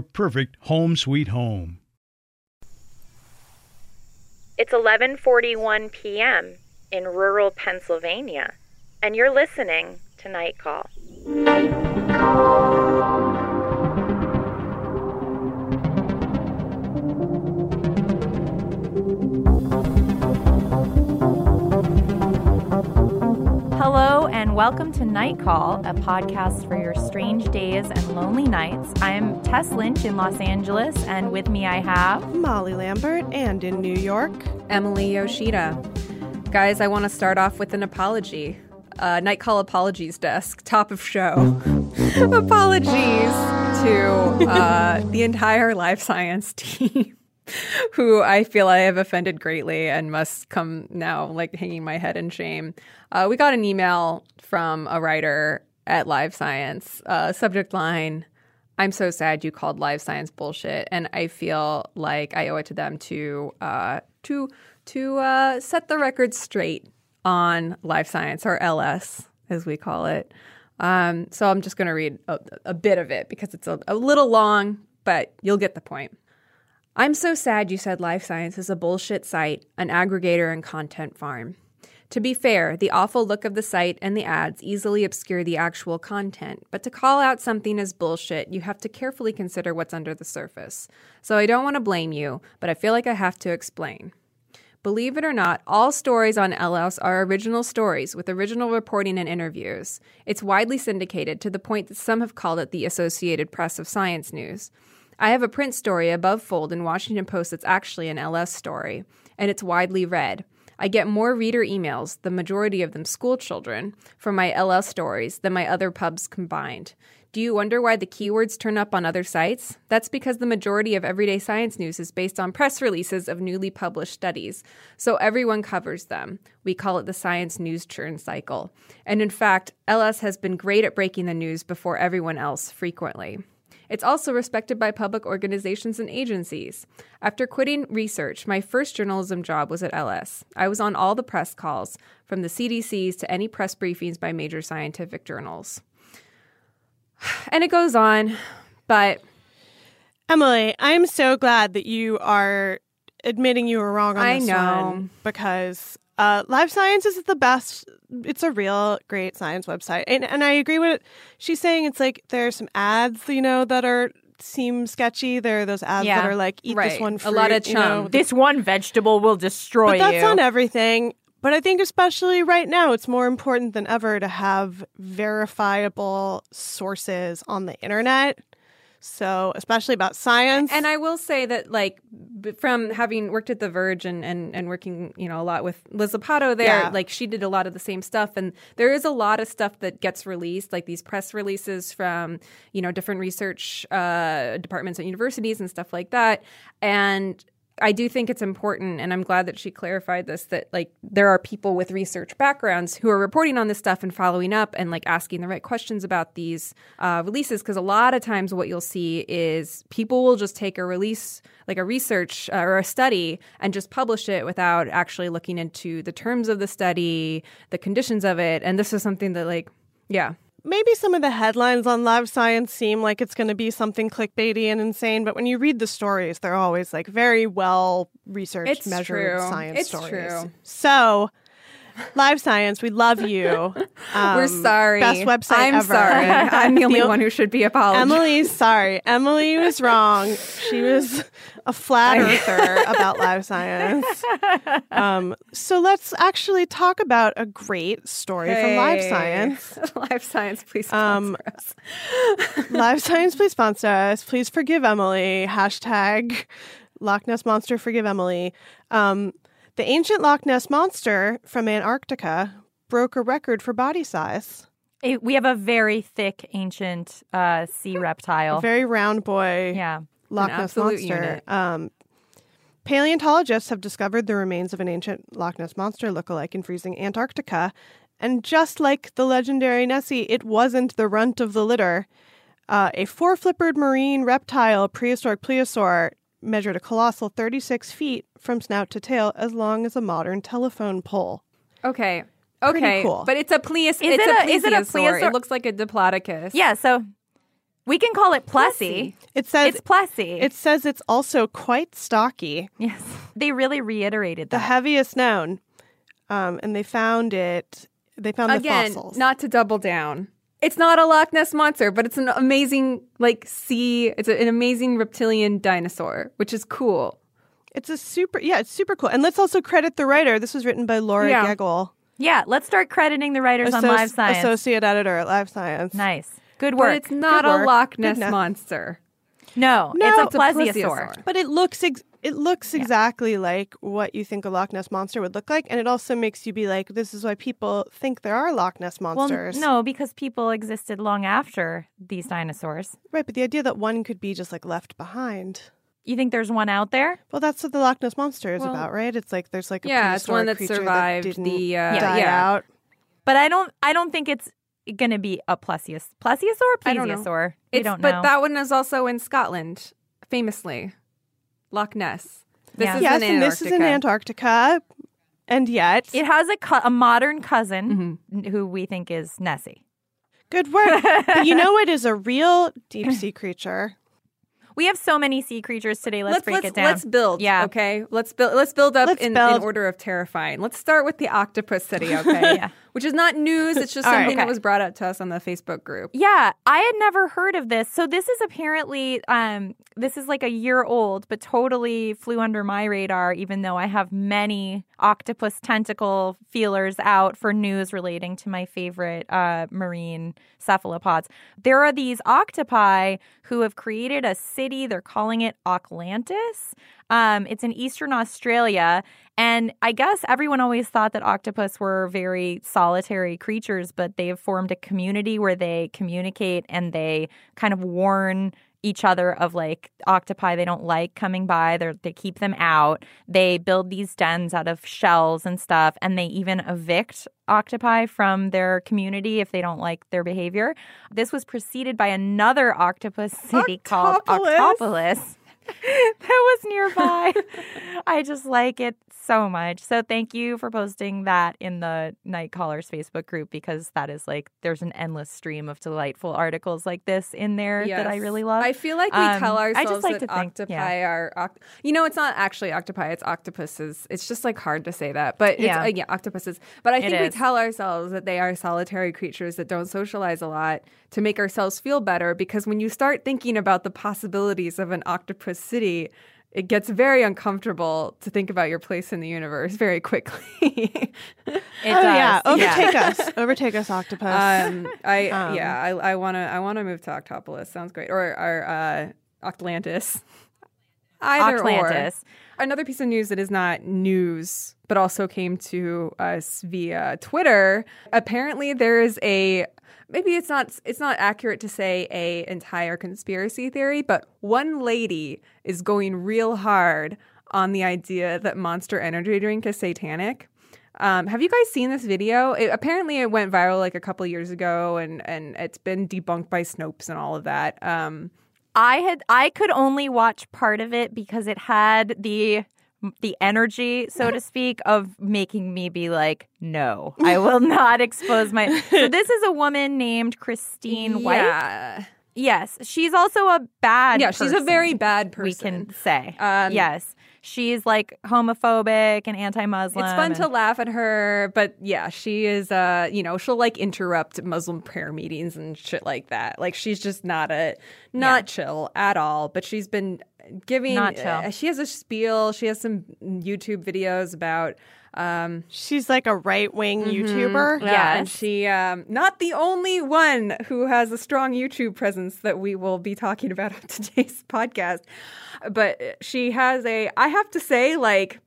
perfect home sweet home. It's 11:41 p.m. in rural Pennsylvania, and you're listening to Night Call. Hello and welcome to Night Call, a podcast for your strange days and lonely nights. I'm Tess Lynch in Los Angeles, and with me I have Molly Lambert, and in New York, Emily Yoshida. Guys, I want to start off with an apology. Uh, Night Call Apologies Desk, top of show. apologies to uh, the entire Live Science team. who I feel I have offended greatly and must come now like hanging my head in shame. Uh, we got an email from a writer at Live Science, uh, subject line, I'm so sad you called live science bullshit, and I feel like I owe it to them to uh, to to uh, set the record straight on live science or LS as we call it. Um, so I'm just going to read a, a, bit of it because it's a, a little long, but you'll get the point. I'm so sad you said Live Science is a bullshit site, an aggregator and content farm. To be fair, the awful look of the site and the ads easily obscure the actual content, but to call out something as bullshit, you have to carefully consider what's under the surface. So I don't want to blame you, but I feel like I have to explain. Believe it or not, all stories on LS are original stories with original reporting and interviews. It's widely syndicated to the point that some have called it the Associated Press of Science News. I have a print story above fold in Washington Post that's actually an LS story, and it's widely read. I get more reader emails, the majority of them school children, from my LS stories than my other pubs combined. Do you wonder why the keywords turn up on other sites? That's because the majority of everyday science news is based on press releases of newly published studies, so everyone covers them. We call it the science news churn cycle. And in fact, LS has been great at breaking the news before everyone else frequently. It's also respected by public organizations and agencies. After quitting research, my first journalism job was at LS. I was on all the press calls, from the CDCs to any press briefings by major scientific journals. And it goes on, but. Emily, I'm so glad that you are admitting you were wrong on I this know. one because uh, Live Science is the best. It's a real great science website, and and I agree with she's saying. It's like there are some ads, you know, that are seem sketchy. There are those ads Yeah, that are like eat right. this one A lot of you know, chum. This one vegetable will destroy but that's you. on everything. But I think, especially right now, it's more important than ever to have verifiable sources on the internet. So, especially about science. And I will say that, like, from having worked at The Verge and, and, and working, you know, a lot with Liz Lopatto there, Yeah. like, she did a lot of the same stuff. And there is a lot of stuff that gets released, like these press releases from, you know, different research uh, departments at universities and stuff like that. And I do think it's important, and I'm glad that she clarified this that like there are people with research backgrounds who are reporting on this stuff and following up and like asking the right questions about these uh, releases. Because a lot of times, what you'll see is people will just take a release, like a research uh, or a study, and just publish it without actually looking into the terms of the study, the conditions of it. And this is something that, like, yeah, maybe some of the headlines on live science seem like it's going to be something clickbaity and insane, but when you read the stories, they're always like very well researched, measured true. science It's stories. true. So, live science, we love you. we're Um, sorry. Best website I'm ever. sorry. I'm the only one who should be apologizing. Emily's sorry. Emily was wrong. She was a flat earther about live science. Um, so let's actually talk about a great story from Live Science. Live Science, please Um, sponsor us. Live Science, please sponsor us. Please forgive Emily. Hashtag Loch Ness Monster, forgive Emily. Um, the ancient Loch Ness Monster from Antarctica broke a record for body size. Eh, We have a very thick, ancient uh, sea reptile. A very round boy. yeah. Loch Ness monster. Um, paleontologists have discovered the remains of an ancient Loch Ness monster lookalike in freezing Antarctica, and just like the legendary Nessie, it wasn't the runt of the litter. Uh, a four-flippered marine reptile, prehistoric plesiosaur, measured a colossal 36 feet from snout to tail, as long as a modern telephone pole. Okay. Pretty Okay. cool. But it's a pleis- Is it's it a a- is it a plesiosaur. plesiosaur? It looks like a diplodocus. Yeah, so we can call it Plessy. It says It's Plessy. it says it's also quite stocky. yes. They really reiterated the heaviest known. Um, and they found it. They found Again, the fossils. not to double down. It's not a Loch Ness monster, but it's an amazing like sea. It's an amazing reptilian dinosaur, which is cool. it's a super. Yeah, it's super cool. And let's also credit the writer. This was written by Laura Yeah. Geggel, yeah, let's start crediting the writers on Live Science. associate editor at Live Science. nice. Good work. But it's not a. Loch Ness monster. no, No, it's a plesiosaur. But it looks ex- it looks exactly like what you think a Loch Ness monster would look like, and it also makes you be like, this is why people think there are Loch Ness Well, monsters. no, because people existed long after these dinosaurs. right? But the idea that one could be just like left behind. You think there's one out there? Well, that's what the Loch Ness monster is Well, about, right? It's like there's like a yeah, it's one prehistoric that creature survived didn't the, uh, die yeah. out. But I don't. I don't think it's going to be a plesios. Plesiosaur, I don't know. We It's, don't but that one is also in Scotland, famously. Loch Ness. This Yeah. is yes, in and this is in Antarctica, and yet it has a co- a modern cousin Mm-hmm. who we think is Nessie. good work. but you know what is a real deep sea creature? We have so many sea creatures today. Let's, let's break let's, it down. let's build. Yeah. Okay. Let's build. Let's build up Let's in, build. in order of terrifying. Let's start with the octopus city. Okay. Yeah. Which is not news. It's just right. something that Okay. was brought up to us on the Facebook group. Yeah, I had never heard of this. So this is apparently um this is like a year old, but totally flew under my radar even though I have many octopus tentacle feelers out for news relating to my favorite uh marine cephalopods. There are these octopi who have created a city, they're calling it Octlantis. Um, it's in eastern Australia. And I guess everyone always thought that octopus were very solitary creatures, but they've formed a community where they communicate and they kind of warn each other of like octopi they don't like coming by. They they keep them out. They build these dens out of shells and stuff, and they even evict octopi from their community if they don't like their behavior. This was preceded by another octopus city called Octopolis. That was nearby. I just like it so much. So thank you for posting that in the Night Callers Facebook group because that is like there's an endless stream of delightful articles like this in there that I really love. I feel like we Um, tell I just like that to think- octopi yeah. are. Oct- you know, it's not actually octopi; it's octopuses. It's just like hard to say that, but it's, Yeah. uh, yeah, octopuses. But I think we tell ourselves that they are solitary creatures that don't socialize a lot to make ourselves feel better. Because when you start thinking about the possibilities of an octopus city. it gets very uncomfortable to think about your place in the universe very quickly. It oh yeah, does. overtake us, overtake us, octopus. um, I Um, yeah, I, I wanna I wanna move to Octopolis. Sounds great. Or or uh, Octlantis. Either or. Another piece of news that is not news, but also came to us via Twitter. Apparently, there is a maybe it's not it's not accurate to say a entire conspiracy theory, but one lady is going real hard on the idea that Monster Energy drink is satanic. Um, have you guys seen this video? It, apparently, it went viral like a couple years ago, and and it's been debunked by Snopes and all of that. Um, I had I could only watch part of it because it had the the energy, so to speak, of making me be like, no, I will not expose my. So this is a woman named Christine Weick. yeah. Yes, she's also a bad. Yeah, she's a very bad person. We can say. Um, yes, she's like homophobic and anti-Muslim. It's fun and- to laugh at her, but yeah, she is. Uh, you know, she'll like interrupt Muslim prayer meetings and shit like that. Like she's just not a not chill at all. But she's been giving. Not chill. uh, she has a spiel. She has some YouTube videos about. Um, She's like a right wing Mm-hmm. YouTuber. yeah, and she um, not the only one who has a strong YouTube presence that we will be talking about on today's podcast, but she has a. I have to say, like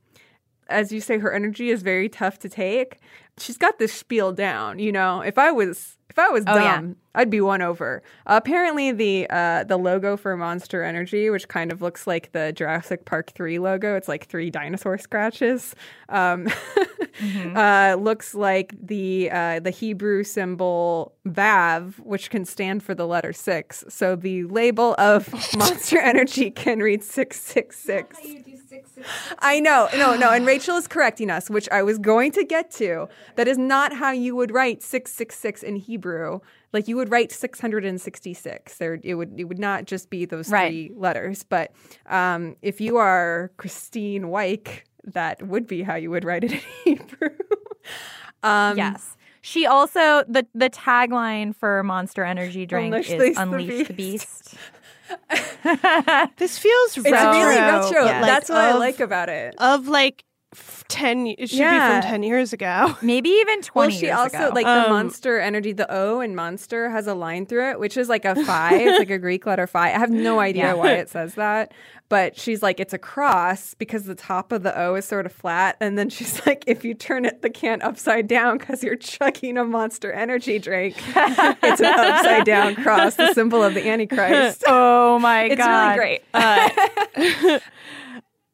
as you say, her energy is very tough to take. She's got this spiel down. You know, if I was if I was Oh, yeah. dumb, I'd be won over. apparently, the uh, the logo for Monster Energy, which kind of looks like the Jurassic Park three logo, it's like three dinosaur scratches. Um, uh, looks like the uh, the Hebrew symbol Vav, which can stand for the letter six. So the label of Monster Energy can read six six six. I know, no, no, and Rachel is correcting us, which I was going to get to. That is not how you would write six six six in Hebrew. Like you would write six hundred and sixty six. There, it would it would not just be those Right. three letters. But um, if you are Christine Weick, that would be how you would write it in Hebrew. um, yes. She also the the tagline for Monster Energy drink Unleash is the- the "Unleash the beast." Beast." This feels It's retro. really retro. but, like, That's what I like about it. Of like f- ten, it should Yeah. be from ten years ago. Maybe even twenty Well, she years also ago. like the Um, Monster Energy. The O in Monster has a line through it, which is like a phi. it's like a Greek letter phi. I have no idea Yeah. why it says that, but she's like it's a cross because the top of the O is sort of flat, and then she's like, if you turn it the can upside down because you're chugging a Monster Energy drink, it's an upside down cross, the symbol of the Antichrist. oh my It's god, It's really great.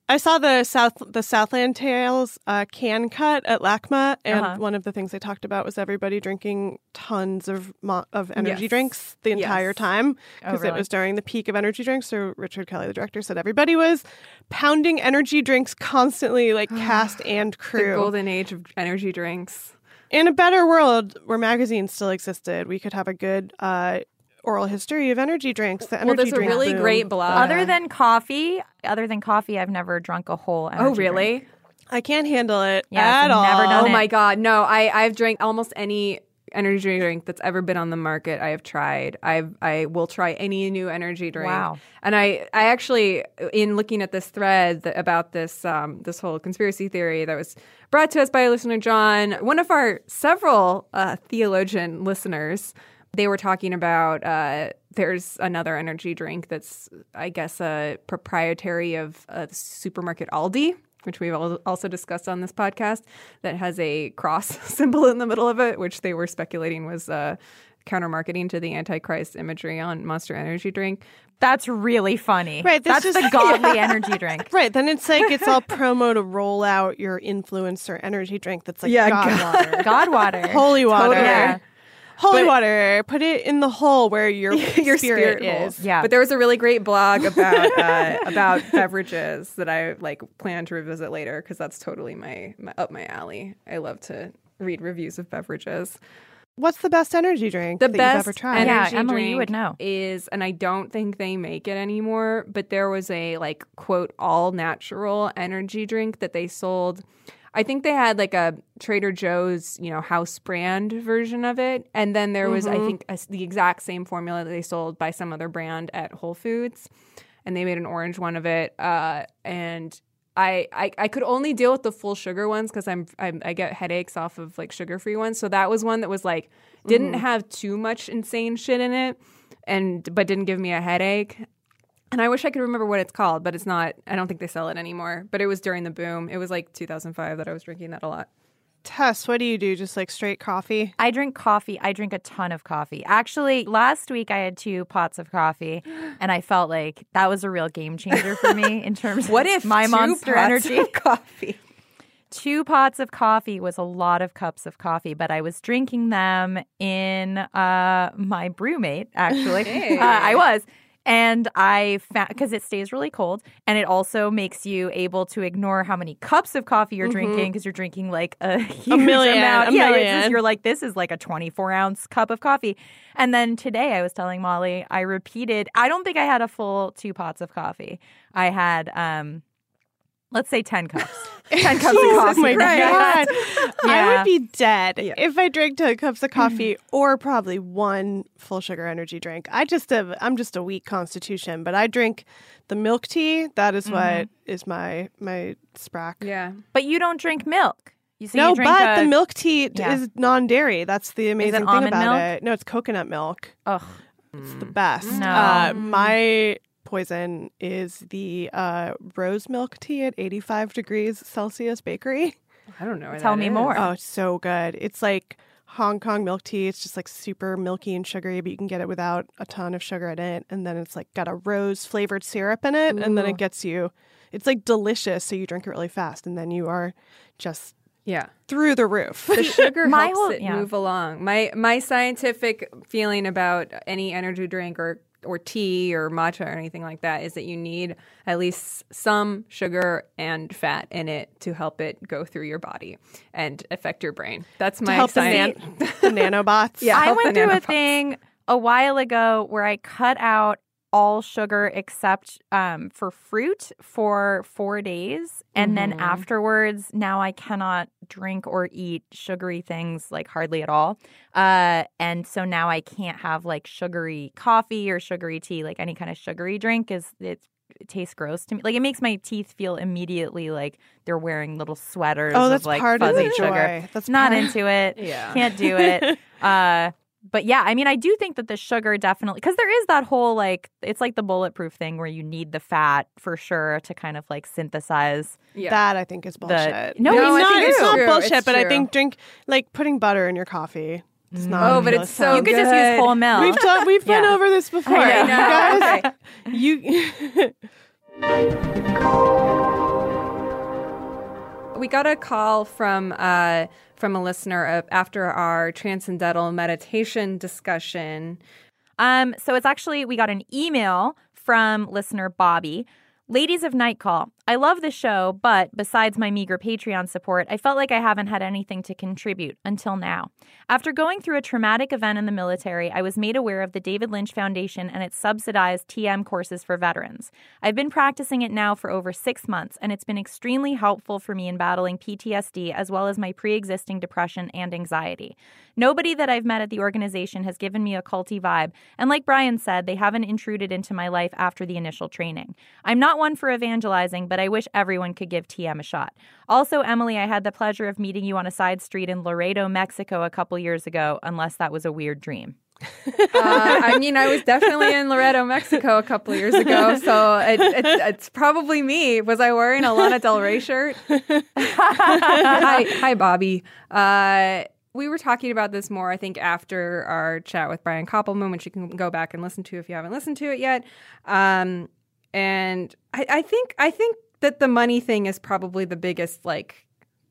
I saw the South the Southland Tales uh, can cut at LACMA, and Uh-huh. one of the things they talked about was everybody drinking tons of mo- of energy Yes. drinks the entire Yes. time because really? it was during the peak of energy drinks. So Richard Kelly, the director, said everybody was pounding energy drinks constantly, like cast and The crew. golden age of energy drinks. In a better world where magazines still existed, we could have a good uh, oral history of energy drinks. The energy Well, there's a really boom. great blog. Other than coffee, other than coffee, I've never drunk a whole. Energy oh, really? drink. I can't handle it Yes, at all. never done Oh it. my god, no! I I've drank almost any energy drink that's ever been on the market. I have tried. I've I will try any new energy drink. Wow. And I I actually in looking at this thread th- about this um this whole conspiracy theory that was brought to us by listener John, one of our several uh, theologian listeners. They were talking about uh, there's another energy drink that's I guess a proprietary of uh, supermarket Aldi which we've also discussed on this podcast, that has a cross symbol in the middle of it, which they were speculating was uh, counter marketing to the Antichrist imagery on Monster Energy drink. That's really funny. Right, That's is- the godly energy drink. Right, then it's like it's all promo to roll out your influencer energy drink that's like Yeah, God, God- water. God water. Holy water. Totally. Yeah. Holy But- water. Put it in the hole where your, Your spirit, spirit is. Yeah. But there was a really great blog about uh, about beverages that I like plan to revisit later because that's totally my, my up my alley. I love to read reviews of beverages. What's the best energy drink The that best you've ever tried? Yeah, energy Emily, you would know. is, and I don't think they make it anymore. But there was a like quote all natural energy drink that they sold. I think they had like a Trader Joe's, you know, house brand version of it, and then there was, I think, a, the exact same formula that they sold by some other brand at Whole Foods. and they made an orange one of it. Uh, and I, I I could only deal with the full sugar ones because I'm, I'm I get headaches off of like sugar free ones. So that was one that was like didn't have too much insane shit in it, and but didn't give me a headache. And I wish I could remember what it's called, but it's not. I don't think they sell it anymore. But it was during the boom. It was like 2005 that I was drinking that a lot. Tess, what do you do? Just like straight coffee? I drink coffee. I drink a ton of coffee. Actually, last week I had two pots of coffee, and I felt like that was a real game changer for me in terms What of if my two monster pots energy. of coffee? two pots of coffee was a lot of cups of coffee, but I was drinking them in uh, my BruMate, actually. Hey. Uh, I was. And I found because it stays really cold and it also makes you able to ignore how many cups of coffee you're drinking because you're drinking like a, huge million, amount. a yeah, million. you're like, this is like a 24 ounce cup of coffee. And then today I was telling Molly, I repeated, I don't think I had a full two pots of coffee. I had, um, let's say 10 cups. 10 cups of coffee. my right? God. I would be dead Yeah. if I drank 10 cups of coffee or probably one full sugar energy drink. I just have, I'm just a weak constitution, but I drink the milk tea. That is what is my, my sprack. Yeah. But you don't drink milk. You see, no, you but a- the milk tea Yeah. is non-dairy. That's the amazing thing about milk? it. No, it's coconut milk. Ugh. It's the best. No. Uh, my poison is the uh, rose milk tea at 85 degrees Celsius bakery. I don't know. where Tell that me is. more. Oh, it's so good. It's like Hong Kong milk tea. It's just like super milky and sugary, but you can get it without a ton of sugar in it. And then it's like got a rose flavored syrup in it. And then it gets you, it's like delicious. So you drink it really fast. And then you are just Yeah. through the roof. The sugar helps whole- it yeah. move along. My my scientific feeling about any energy drink or or tea or matcha or anything like that is that you need at least some sugar and fat in it to help it go through your body and affect your brain. That's to my help the, science. nan- the nanobots. Yeah. I went the through a thing a while ago where I cut out all sugar except um, for fruit for four days. And then Mhm. afterwards, now I cannot drink or eat sugary things like hardly at all. Uh, and so now I can't have like sugary coffee or sugary tea, like any kind of sugary drink is it, it tastes gross to me. Like it makes my teeth feel immediately like they're wearing little sweaters Oh, of that's like part of fuzzy the sugar. joy. That's Not into it. Yeah. Can't do it. uh, but yeah, I mean, I do think that the sugar definitely, because there is that whole like, it's like the bulletproof thing where you need the fat for sure to kind of like synthesize. Yeah. That I think is bullshit. No, it's it's not, it's not bullshit, it's but I think drink like putting butter in your coffee. It's not. Oh, but it's so you could just use good. whole milk. We've done. We've been Yeah. over this before. I You guys, you. We got a call from uh, from a listener uh, after our transcendental meditation discussion. Um, so it's actually we got an email from listener Bobby. Ladies of Night Call, I love the show, but besides my meager Patreon support, I felt like I haven't had anything to contribute until now. After going through a traumatic event in the military, I was made aware of the David Lynch Foundation and its subsidized TM courses for veterans. I've been practicing it now for over six months, and it's been extremely helpful for me in battling PTSD as well as my pre existing depression and anxiety. Nobody that I've met at the organization has given me a culty vibe, and like Brian said, they haven't intruded into my life after the initial training. I'm not one for evangelizing, but I wish everyone could give TM a shot. Also, Emily, I had the pleasure of meeting you on a side street in Laredo, Mexico a couple years ago, unless that was a weird dream. Uh, I mean, I was definitely in Laredo, Mexico a couple years ago, so it, it, it's probably me. Was I wearing a Lana Del Rey shirt? hi, hi, Bobby. Uh, we were talking about this more, I think, after our chat with Brian Koppelman, which you can go back and listen to if you haven't listened to it yet. Um, and I, I think I think that the money thing is probably the biggest like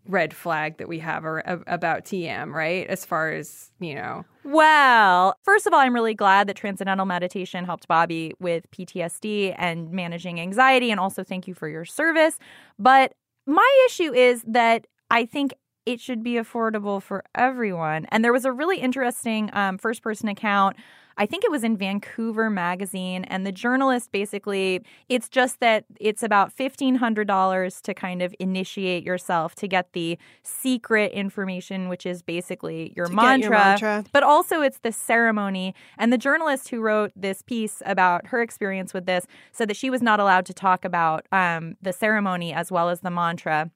red flag that we have about TM, right? As far as you know, Well, first of all, I'm really glad that Transcendental Meditation helped Bobby with PTSD and managing anxiety. And also, thank you for your service. But my issue is that I think it should be affordable for everyone. And there was a really interesting um, first person account. I think it was in Vancouver Magazine, and the journalist basically, it's just that it's about $1,500 to kind of initiate yourself to get the secret information, which is basically your, mantra, your mantra. But also, it's the ceremony. And the journalist who wrote this piece about her experience with this said that she was not allowed to talk about um, the ceremony as well as the mantra.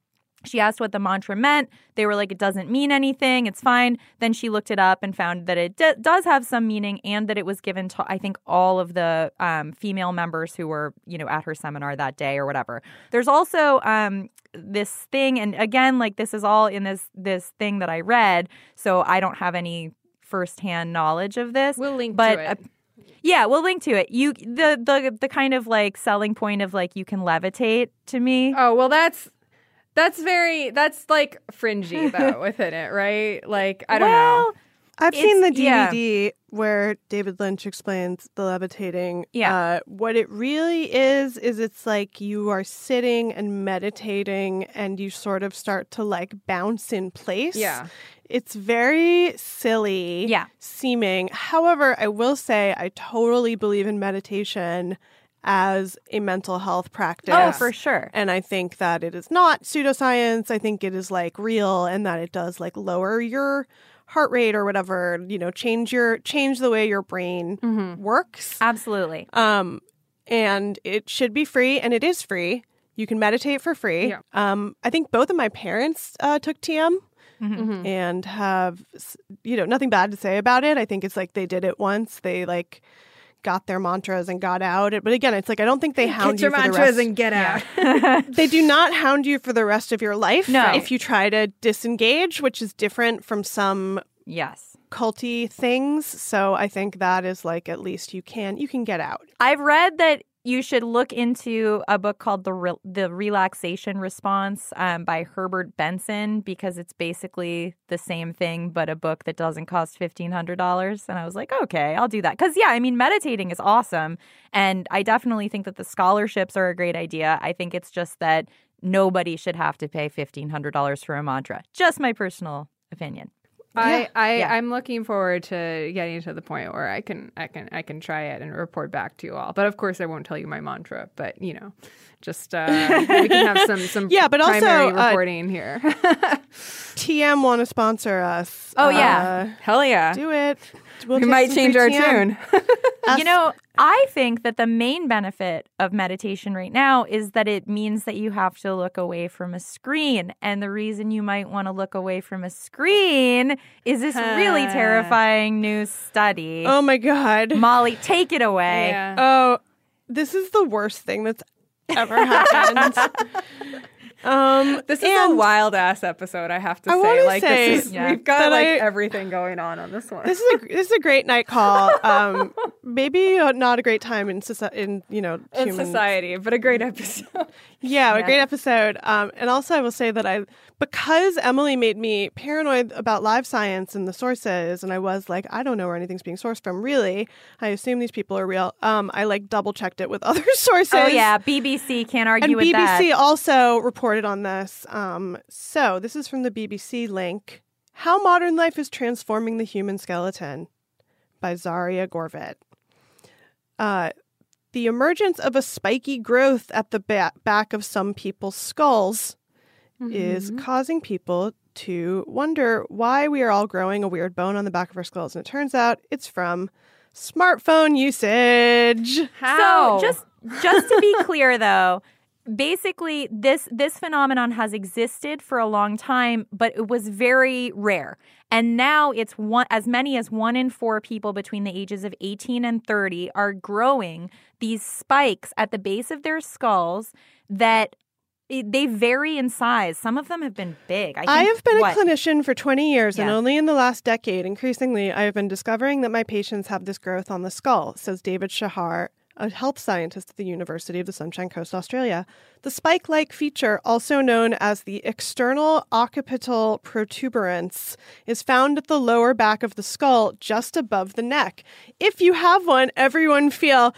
She asked what the mantra meant. They were like, it doesn't mean anything. It's fine. Then she looked it up and found that it d- does have some meaning and that it was given to, I think, all of the um, female members who were, you know, at her seminar that day or whatever. There's also um, this thing, and again, like this is all in this this thing that I read, so I don't have any firsthand knowledge of this. We'll link but, to it. uh, yeah, we'll link to it. You the the the kind of like selling point of like you can levitate to me. Oh well, that's that's very that's like fringy though within it, right? Like I don't well, know. I've seen the It's- yeah. DVD where David Lynch explains the levitating. Yeah. Uh, what it really is, is it's like you are sitting and meditating and you sort of start to like bounce in place. Yeah. It's very silly Yeah. seeming. However, I will say I totally believe in meditation as a mental health practice. Oh, for sure. And I think that it is not pseudoscience. I think it is like real and that it does like lower your heart rate or whatever, you know, change your change the way your brain works. Absolutely. Um and it should be free and it is free. You can meditate for free. Yeah. Um I think both of my parents uh, took TM Mm-hmm. and have you know nothing bad to say about it. I think it's like they did it once. They like got their mantras and got out. But again, it's like I don't think they hound Get your you for the mantras rest. and get out. they do not hound you for the rest of your life. No. if you try to disengage, which is different from some Yes. culty things. So I think that is like at least you can you can get out. I've read that you should look into a book called the Re- the Relaxation Response um, by Herbert Benson because it's basically the same thing but a book that doesn't cost fifteen hundred dollars. And I was like, okay, I'll do that because yeah, I mean, meditating is awesome, and I definitely think that the scholarships are a great idea. I think it's just that nobody should have to pay fifteen hundred dollars for a mantra. Just my personal opinion. I, I Yeah. I'm looking forward to getting to the point where I can I can I can try it and report back to you all. But of course, I won't tell you my mantra. But you know, just uh, we can have some some Yeah, but also, primary uh, reporting here. TM want to sponsor us. Oh, yeah. Hell yeah, Uh, do it. We'll we might change our tune. You know, I think that the main benefit of meditation right now is that it means that you have to look away from a screen. And the reason you might want to look away from a screen is this really terrifying new study. Oh my god. Molly, take it away. yeah. Oh, this is the worst thing that's ever happened. um, This is a wild ass episode, I have to I say. Like say this is, Yeah. we've got like I- everything going on on this one. This is a this is a great night call. Um, maybe uh, not a great time in society. In you know, in human- society, but a great episode. Yeah, a great episode. Um, and also, I will say that I, because Emily made me paranoid about live science and the sources, and I was like, I don't know where anything's being sourced from. Really, I assume these people are real. Um, I like double checked it with other sources. Oh, yeah. BBC can't argue and with BBC that. BBC also reported on this. Um, so this is from the BBC link: "How Modern Life is Transforming the Human Skeleton" by Zaria Gorvett. Uh, the emergence of a spiky growth at the ba- back of some people's skulls is causing people to wonder why we are all growing a weird bone on the back of our skulls. And it turns out it's from smartphone usage. How? So just just to be clear though, basically this this phenomenon has existed for a long time, but it was very rare. And now it's one as many as 1 in 4 people between the ages of 18 and 30 are growing these spikes at the base of their skulls that they vary in size. Some of them have been big. I, I have been what, a clinician for 20 years, and only in the last decade, increasingly, I have been discovering that my patients have this growth on the skull, says David Shahar, a health scientist at the University of the Sunshine Coast, Australia. The spike like feature, also known as the external occipital protuberance, is found at the lower back of the skull, just above the neck. If you have one, everyone feel,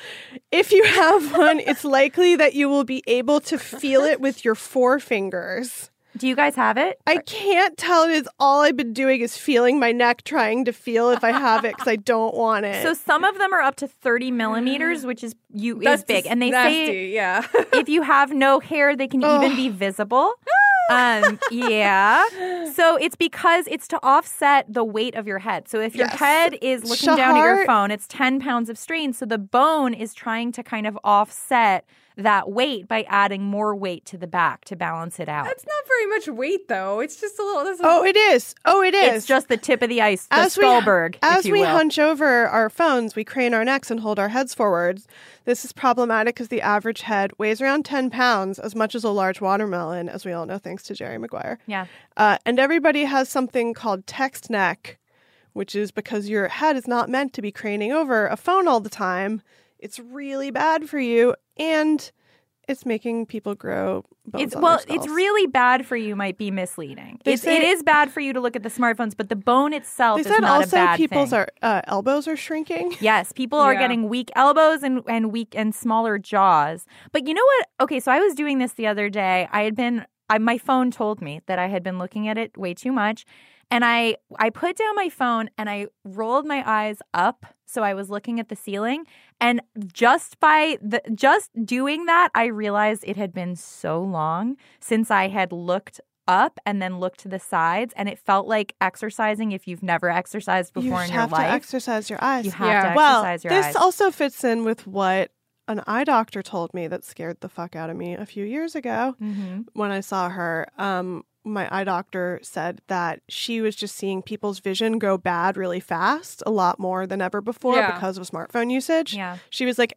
if you have one, it's likely that you will be able to feel it with your forefingers. Do you guys have it? I can't tell it is all I've been doing is feeling my neck, trying to feel if I have it because I don't want it. So some of them are up to 30 millimeters, which is you That's is big, and they nasty, say yeah. if you have no hair, they can even be visible. um, yeah. So it's because it's to offset the weight of your head. So if your head is looking down at your phone, it's 10 pounds of strain. So the bone is trying to kind of offset that weight by adding more weight to the back to balance it out. That's not very much weight, though. It's just a little. This is, oh, it is. Oh, it is. it's just the tip of the ice, the as we as if you we will. hunch over our phones, we crane our necks and hold our heads forwards. This is problematic because the average head weighs around ten pounds, as much as a large watermelon, as we all know, thanks to Jerry Maguire. Yeah. Uh, and everybody has something called text neck, which is because your head is not meant to be craning over a phone all the time. It's really bad for you, and it's making people grow. It's well, it's really bad for you. Might be misleading. It's, say- it is bad for you to look at the smartphones, but the bone itself They is said not a also bad people's thing. are, uh, elbows are shrinking. Yes, people are getting weak elbows and, and weak and smaller jaws. But you know what? Okay, so I was doing this the other day. I had been I, my phone told me that I had been looking at it way too much. And I I put down my phone and I rolled my eyes up so I was looking at the ceiling and just by the just doing that I realized it had been so long since I had looked up and then looked to the sides and it felt like exercising if you've never exercised You before in your life. You have to exercise your eyes. You have Yeah. to well, exercise your this eyes. also fits in with what an eye doctor told me that scared the fuck out of me a few years ago mm-hmm. when I saw her. Um, my eye doctor said that she was just seeing people's vision go bad really fast, a lot more than ever before Yeah. because of smartphone usage. Yeah. She was like,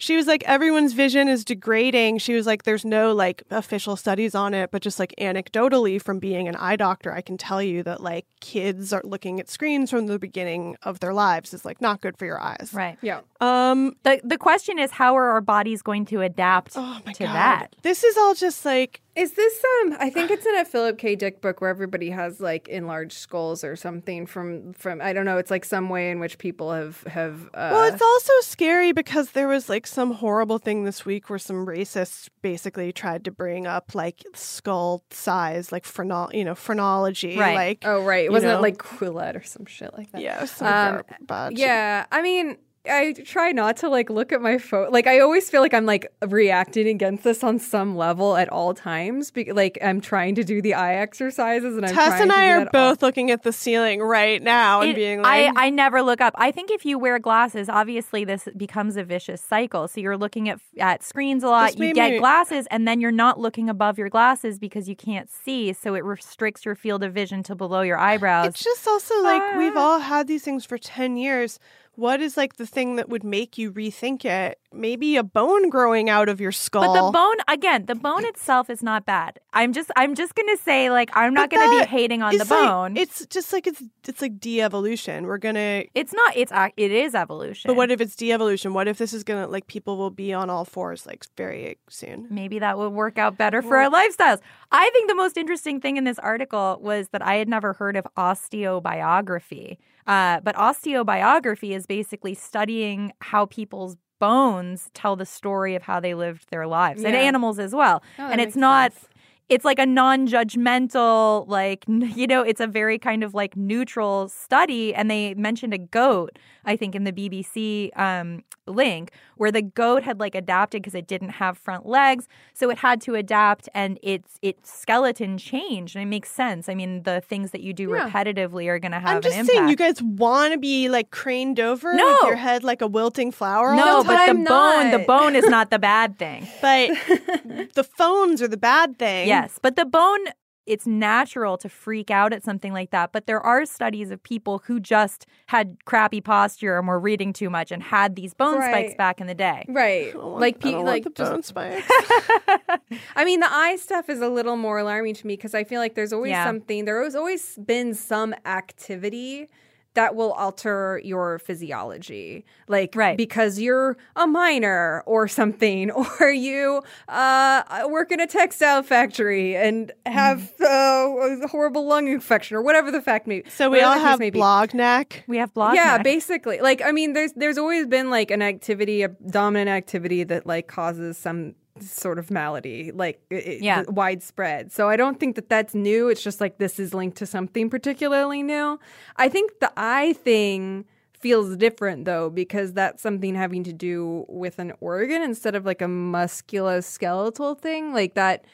she was like, everyone's vision is degrading. She was like, there's no like official studies on it, but just like anecdotally from being an eye doctor, I can tell you that like kids are looking at screens from the beginning of their lives is like not good for your eyes. Right. yeah. Um, The the question is how are our bodies going to adapt oh my to god, that? this is all just like Is this um? I think it's in a Philip K. Dick book where everybody has like enlarged skulls or something from from I don't know. It's like some way in which people have have. Uh, Well, it's also scary because there was like some horrible thing this week where some racists basically tried to bring up like skull size, like phrenol, you know, phrenology, Right. like oh right, wasn't know. it like Quillette or some shit like that? yeah, it was so Um. Yeah, I mean, I try not to like look at my phone. Like, I always feel like I'm like reacting against this on some level at all times. Be- like, I'm trying to do the eye exercises, and I'm Tess trying and I do are that all- both looking at the ceiling right now and being like, I, I never look up. I think if you wear glasses, obviously this becomes a vicious cycle. So you're looking at at screens a lot. This You get me- glasses, and then you're not looking above your glasses because you can't see. So it restricts your field of vision to below your eyebrows. It's just also like we've Ah. all had these things for 10 years. What is like the thing that would make you rethink it? Maybe a bone growing out of your skull. But the bone, again, the bone itself is not bad. I'm just, I'm just gonna say, like, I'm not But gonna be hating on the is like- bone. it's just like it's it's like de-evolution. We're gonna it's not. It's it is evolution. But what if it's de-evolution? What if this is gonna like people will be on all fours like very soon? maybe that would work out better for our lifestyles. I think the most interesting thing in this article was that I had never heard of osteobiography. Uh, but osteobiography is basically studying how people's bones tell the story of how they lived their lives and animals as well. Oh, and it's not. sense. It's like a non-judgmental, like you know, it's a very kind of like neutral study. And they mentioned a goat, I think, in the BBC um, link, where the goat had like adapted because it didn't have front legs, so it had to adapt, and its its skeleton changed, and it makes sense. I mean, the things that you do Yeah. repetitively are going to have I'm just an impact. saying, you guys want to be like craned over No. with your head like a wilting flower. all no, but the bone, the bone is not the bad thing. but the phones are the bad thing. Yes, but the bone, it's natural to freak out at something like that. But there are studies of people who just had crappy posture and were reading too much and had these bone spikes back in the day. Right, I don't want- like I pe- like want the just bone spikes. I mean, the eye stuff is a little more alarming to me because I feel like there's always Yeah. something, there has always been some activity that will alter your physiology. Like, Right. because you're a minor or something, or you uh, work in a textile factory and have uh, a horrible lung infection or whatever the fact may be. so we all have blog neck. We have blog. Yeah, neck. basically. Like I mean there's there's always been like an activity, a dominant activity that like causes some sort of malady, like it, Yeah. widespread. So I don't think that that's new. It's just like this is linked to something particularly new. I think the eye thing feels different though because that's something having to do with an organ instead of like a musculoskeletal thing like that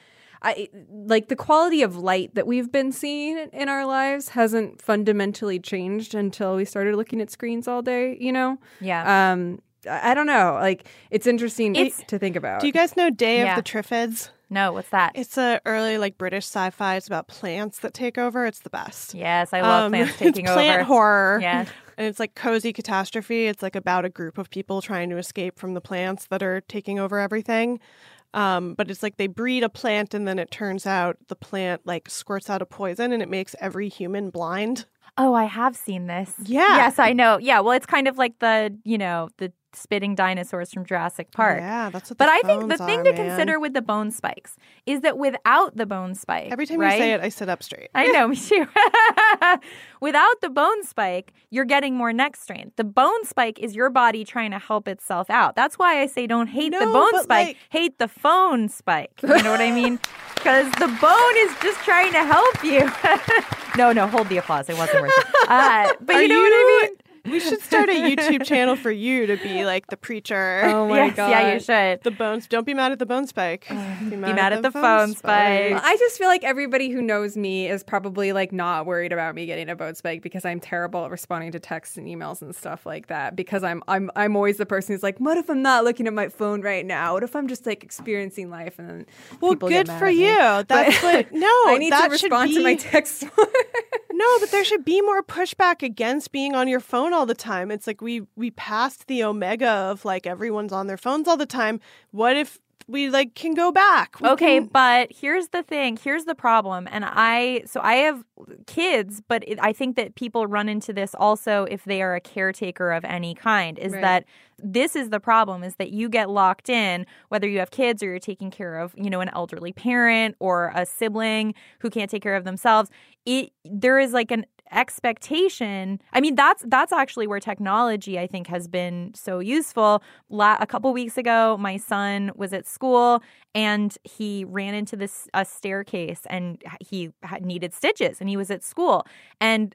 I like the quality of light that we've been seeing in our lives hasn't fundamentally changed until we started looking at screens all day, you know? Yeah. Um I I don't know. Like it's interesting It's- to think about. Do you guys know Day Yeah. of the Triffids? no, what's that? It's a early like British sci-fi. It's about plants that take over. It's the best. yes, I love Um, plants taking it's plant over. horror. Yeah. And it's like cozy catastrophe. It's like about a group of people trying to escape from the plants that are taking over everything. Um, but it's like they breed a plant and then it turns out the plant like squirts out a poison and it makes every human blind. Oh, I have seen this. Yeah. Yes, I know. Yeah. Well, it's kind of like the, you know, the spitting dinosaurs from Jurassic Park. Yeah, that's what. But I think the thing are, to man. consider with the bone spikes is that without the bone spike, Every time right? you say it, I sit up straight. I know, me too. Without the bone spike, you're getting more neck strain. The bone spike is your body trying to help itself out. That's why I say don't hate the bone spike, like- hate the phone spike. You know what I mean? Because the bone is just trying to help you. no, no, hold the applause. It wasn't worth it. Uh, but Are you know what I mean? We should start a YouTube channel for you to be like the preacher. oh my yes, god. yeah, you should. The bones. Don't be mad at the bone spike. Be mad, mad at the phone spike. I just feel like everybody who knows me is probably like not worried about me getting a bone spike because I'm terrible at responding to texts and emails and stuff like that. Because I'm I'm I'm always the person who's like, what if I'm not looking at my phone right now? What if I'm just like experiencing life and then Well, people get good mad for at me? you. That's But what. No, I need to should respond to my be- texts more. No, but there should be more pushback against being on your phone all the time. It's like we we passed the omega of like everyone's on their phones all the time. What if we like can go back? We Okay, can- but here's the thing. Here's the problem. And I, so I have kids, but it, I think that people run into this also if they are a caretaker of any kind, is Right. that this is the problem is that you get locked in, whether you have kids or you're taking care of, you know, an elderly parent or a sibling who can't take care of themselves. It, there is like an expectation. I mean that's that's actually where technology i think has been so useful. La- a couple weeks ago my son was at school and he ran into this a staircase and he had needed stitches and he was at school. And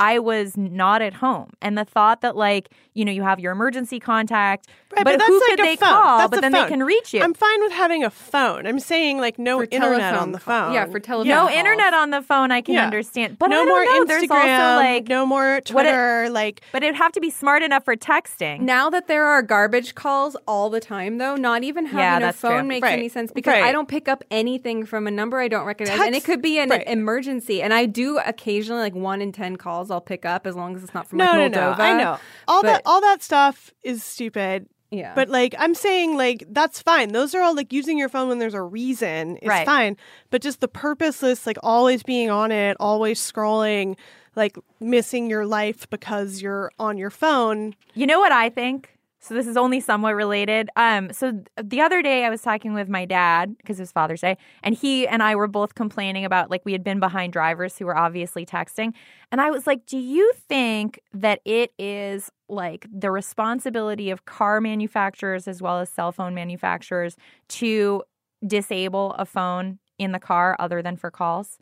I was not at home. And the thought that, like, you know, you have your emergency contact, Right, but, but who that's could like they phone. call? That's but then phone. they can reach you. I'm fine with having a phone. I'm saying like no For internet telephone on the phone. yeah, for telephone no calls. internet on the phone, I can Yeah. understand. But no I don't more know. Instagram. There's also like, no more what it- Twitter. like but it'd have to be smart enough for texting. Now that there are garbage calls all the time, though, not even having Yeah, a phone true. makes Right. any sense because Right. I don't pick up anything from a number I don't recognize, and it could be an right. emergency. And I do occasionally, like one in ten calls, I'll pick up as long as it's not from no, like no, Moldova. no. I know all but- that. All that stuff is stupid. Yeah, But like I'm saying, like that's fine. Those are all like using your phone when there's a reason is Right. fine. But just the purposeless, like always being on it, always scrolling, like missing your life because you're on your phone. You know what I think? So this is only somewhat related. Um, so the other day I was talking with my dad because it was Father's Day, and he and I were both complaining about like we had been behind drivers who were obviously texting, and I was like, "Do you think that it is like the responsibility of car manufacturers as well as cell phone manufacturers to disable a phone in the car other than for calls?"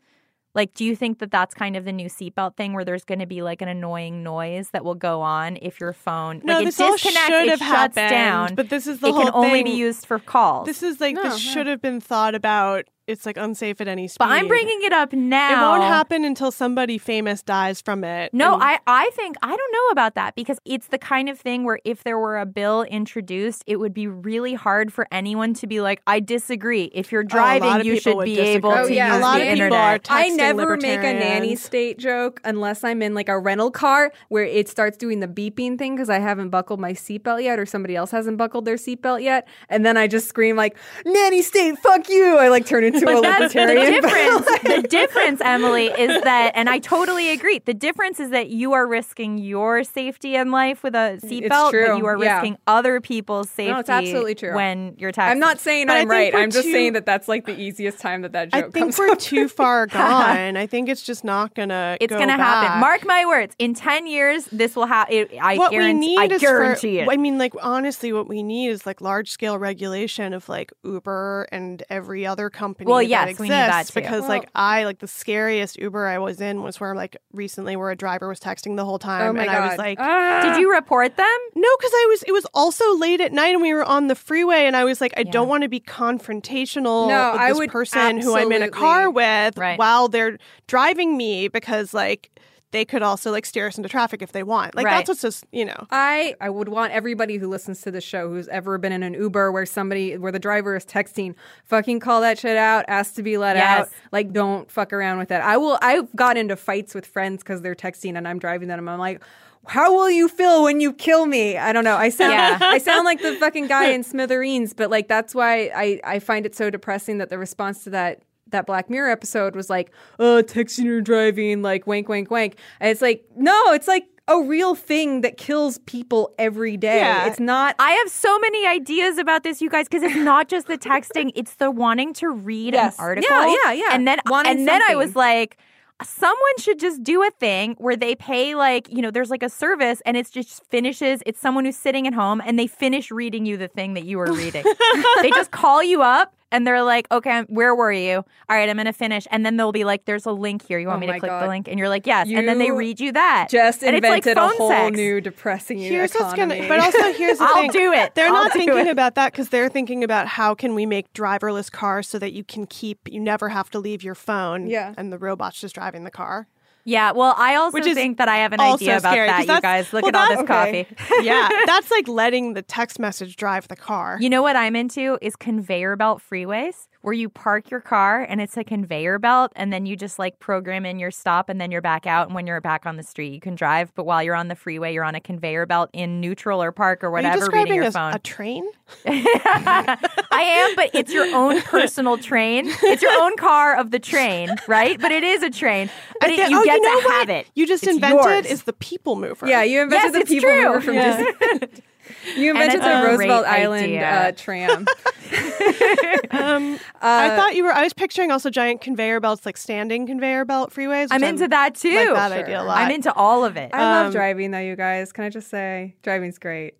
Like, do you think that that's kind of the new seatbelt thing where there's going to be like an annoying noise that will go on if your phone No, like this it all disconnects, should it have shuts happened, down, but this is the it can whole only be used for calls. This is like No, this yeah. should have been thought about. It's like unsafe at any speed. but I'm bringing it up now. It won't happen until somebody famous dies from it. No, And- I, I think I don't know about that because it's the kind of thing where if there were a bill introduced, it would be really hard for anyone to be like, I disagree. If you're Oh, a lot driving, of you should be disagree. able Oh, to yeah. use A lot the of people are I never make a nanny state joke unless I'm in like a rental car where it starts doing the beeping thing because I haven't buckled my seatbelt yet or somebody else hasn't buckled their seatbelt yet. And then I just scream like, nanny state, fuck you. I like turn into to But a that's the libertarian. difference. the difference, Emily, is that, and I totally agree. The difference is that you are risking your safety in life with a seatbelt, true. but you are Yeah. risking other people's safety. No, it's absolutely true. When you're taxing. I'm not saying But I I'm right. I'm just too- saying that that's like the easiest time that that joke. Comes. I think comes we're up. too far gone. I think it's just not gonna. It's go going to happen. Mark my words. In ten years, this will happen. I what guarantee. we need I is guarantee for, it. I mean, like honestly, what we need is like large scale regulation of like Uber and every other company. Well, that yes, exists we need that too. because like I like the scariest Uber I was in was where like recently where a driver was texting the whole time, oh my and god! I was like. Ah. Did you report them? no, because I was. It was also late at night, and we were on the freeway, and I was like, I Yeah. don't want to be confrontational No, with I this would person who I'm in a car with Right. while they're driving me because like they could also like steer us into traffic if they want. Like Right. that's what's just you know. I I would want everybody who listens to the show who's ever been in an Uber where somebody where the driver is texting, fucking call that shit out, ask to be let Yes. out. Like don't fuck around with that. I will I've got into fights with friends because they're texting and I'm driving them. I'm like, how will you feel when you kill me? I don't know. I sound Yeah. I sound like the fucking guy in Smithereens, but like that's why I, I find it so depressing that the response to that that Black Mirror episode was like, oh, texting or driving, like wank, wank, wank. And it's like, no, it's like a real thing that kills people every day. Yeah. It's not I have so many ideas about this, you guys, because it's not just the texting; it's the wanting to read Yes. an article. Yeah, yeah, yeah. And then, Wanting and then I was like, someone should just do a thing where they pay, like, you know, there's like a service, and it's just finishes. It's someone who's sitting at home, and they finish reading you the thing that you were reading. they just call you up. And they're like, okay, where were you? All right, I'm going to finish. And then they'll be like, there's a link here. You want Oh me to my click the link? And you're like, yes. and then they read you that. just and invented it's like a phone whole sex. new depressing Here's what's economy. gonna, but also here's the I'll thing. do it. They're I'll not thinking it. about that because they're thinking about how can we make driverless cars so that you can keep, you never have to leave your phone. Yeah. and the robot's just driving the car. Yeah, well, I also Which is think that I have an idea about scary, that, you guys. Look well, at all this okay. coffee. yeah, that's like letting the text message drive the car. You know what I'm into is conveyor belt freeways where you park your car and it's a conveyor belt and then you just like program in your stop and then you're back out and when you're back on the street you can drive but while you're on the freeway you're on a conveyor belt in neutral or park or Are you whatever reading describing your as phone. a train? I am, but it's your own personal train. It's your own car of the train, right? But it is a train. But I it, you oh, get you know to what? have it. You just It's invented yours. is the people mover. yeah, you invented Yes, the it's people true. mover from Yeah. Disney. You And invented the a Roosevelt Island uh, tram. Um, I thought you were. I was picturing also giant conveyor belts, like standing conveyor belt freeways. I'm which into that too. Like that Sure. idea a lot. I'm into all of it. I love Um, driving, though, you guys. Can I just say, driving's great.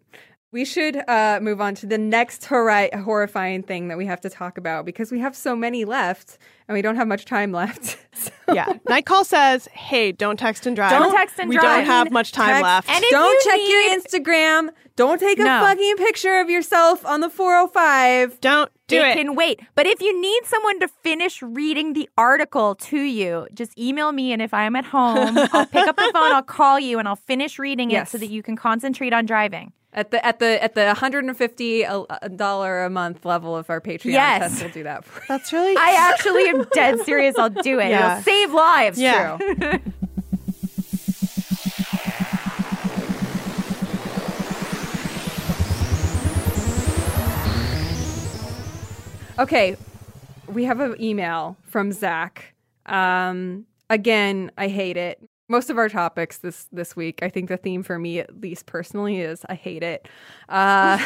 We should uh, move on to the next hori- horrifying thing that we have to talk about because we have so many left and we don't have much time left. So- yeah. Night call says, "Hey, don't text and drive. Don't text and we drive. We don't have much time Text- left." And don't you check need- your Instagram. Don't take a No. fucking picture of yourself on the 405. don't do they it. can wait. But if you need someone to finish reading the article to you, just email me. And if I'm at home, I'll pick up the phone, I'll call you, and I'll finish reading Yes. it so that you can concentrate on driving. At the at the at the 150 dollar a a month level of our Patreon Yes. test, we'll do that for you. That's really. I actually am dead serious. I'll do it. Yeah. It'll save lives. Yeah. True. Okay, we have an email from Zach. Um, again, I hate it. Most of our topics this this week, I think the theme for me, at least personally, is I hate it. Uh,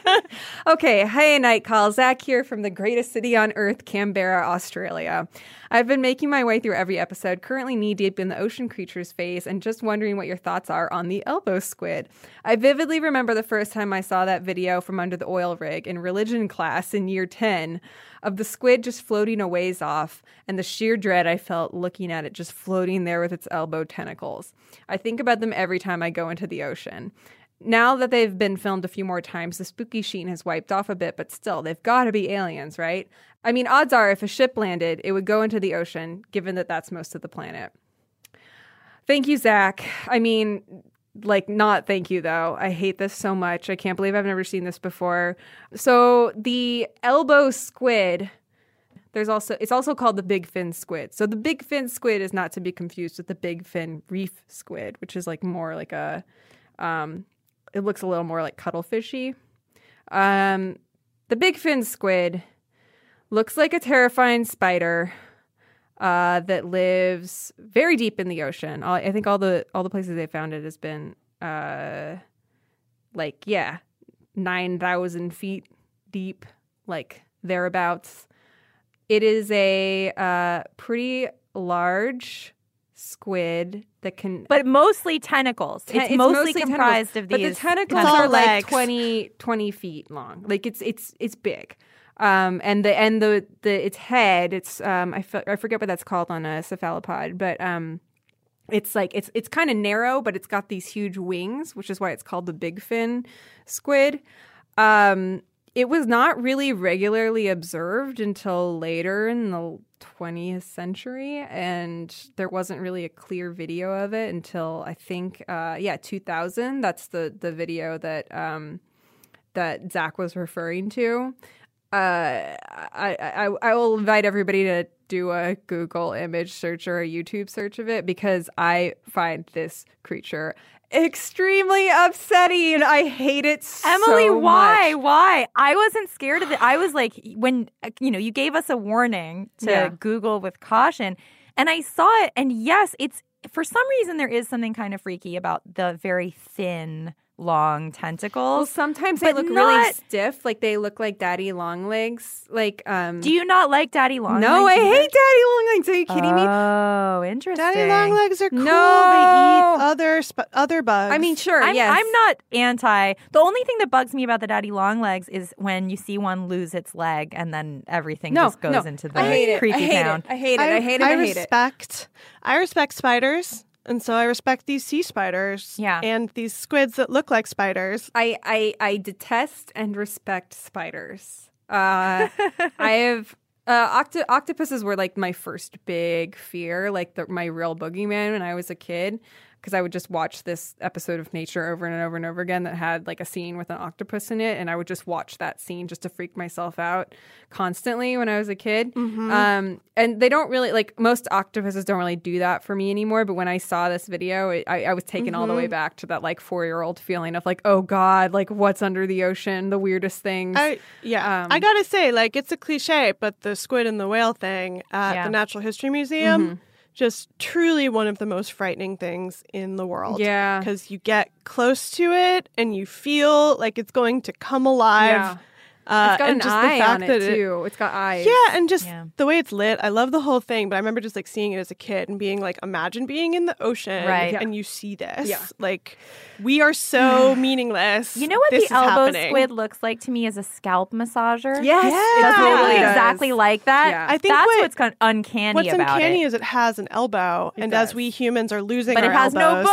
okay, hey, night call. Zach here from the greatest city on earth, Canberra, Australia. I've been making my way through every episode, currently knee deep in the ocean creatures phase, and just wondering what your thoughts are on the elbow squid. I vividly remember the first time I saw that video from under the oil rig in religion class in year 10 of the squid just floating a ways off and the sheer dread I felt looking at it just floating there with its elbow tentacles. I think about them every time I go into the ocean. Now that they've been filmed a few more times, the spooky sheen has wiped off a bit, but still, they've got to be aliens, right? I mean, odds are if a ship landed, it would go into the ocean, given that that's most of the planet. Thank you, Zach. I mean, like, not thank you, though. I hate this so much. I can't believe I've never seen this before. So, the elbow squid. There's also it's also called the big fin squid. So the big fin squid is not to be confused with the big fin reef squid, which is like more like a um it looks a little more like cuttlefishy. Um the big fin squid looks like a terrifying spider uh, that lives very deep in the ocean. All, I think all the all the places they found it has been uh, like yeah, nine thousand feet deep, like thereabouts. It is a uh, pretty large squid that can But mostly tentacles. Te- it's, mostly, tentacles, comprised of these but these. the tentacles It's all are like legs. 20, 20 feet long. Like it's it's it's big. Um, and the and the the its head, it's um, I, f- I forget what that's called on a cephalopod, but um, it's like it's it's kind of narrow, but it's got these huge wings, which is why it's called the big fin squid. Um, it was not really regularly observed until later in the 20th century, and there wasn't really a clear video of it until I think, uh, yeah, 2000. That's the the video that um, that Zach was referring to. Uh, I, I I will invite everybody to do a Google image search or a YouTube search of it because I find this creature extremely upsetting. I hate it so Emily, why? much. Why? I wasn't scared of it. I was like, when, uh, you know, you gave us a warning to Yeah. Google with caution, and I saw it. And yes, it's for some reason, there is something kind of freaky about the very thin, long Well, tentacles. sometimes they look really stiff, like they look like daddy long legs. Like, um, Do you not like daddy long no, legs I either? hate daddy long legs. Are you kidding me? Oh, interesting. Daddy long legs are cool. No. They eat other sp- other bugs. I mean, sure, I'm, yes. I'm not anti. The only thing that bugs me about the daddy long legs is when you see one lose its leg and then everything No, just goes no. into the I hate it. I hate town. it. I hate it. I, hate it. I, hate it. respect. I respect spiders, and so I respect these sea spiders. Yeah. and these squids that look like spiders. I, I I detest and respect spiders. Uh, I have uh, octo- octopuses were like my first big fear, like the, my real boogeyman when I was a kid. Because I would just watch this episode of Nature over and over and over again that had like a scene with an octopus in it, and I would just watch that scene just to freak myself out constantly when I was a kid. Um, and they don't really like most octopuses don't really do that for me anymore. But when I saw this video, it, I, I was taken all the way back to that like four year old feeling of like, oh god, like what's under the ocean, the weirdest things. I yeah, Um, I gotta say, like it's a cliche, but the squid and the whale thing at Yeah. the Natural History Museum, Mm-hmm. Just truly one of the most frightening things in the world. Yeah. because you get close to it and you feel like it's going to come alive. Yeah. Uh, it's got and an just the fact on it that too. It's got eyes. Yeah, and just Yeah. the way it's lit. I love the whole thing, but I remember just like seeing it as a kid and being like, imagine being in the ocean Right. Yeah. and you see this. Yeah. Like, we are so meaningless. You know what This the elbow happening. squid looks like to me as a scalp massager? Yes, Yeah. it Doesn't totally look does. exactly like that? Yeah. I think that's what- what's kind uncanny What's about uncanny it. is it has an elbow, and does. as we humans are losing but our it has elbows, no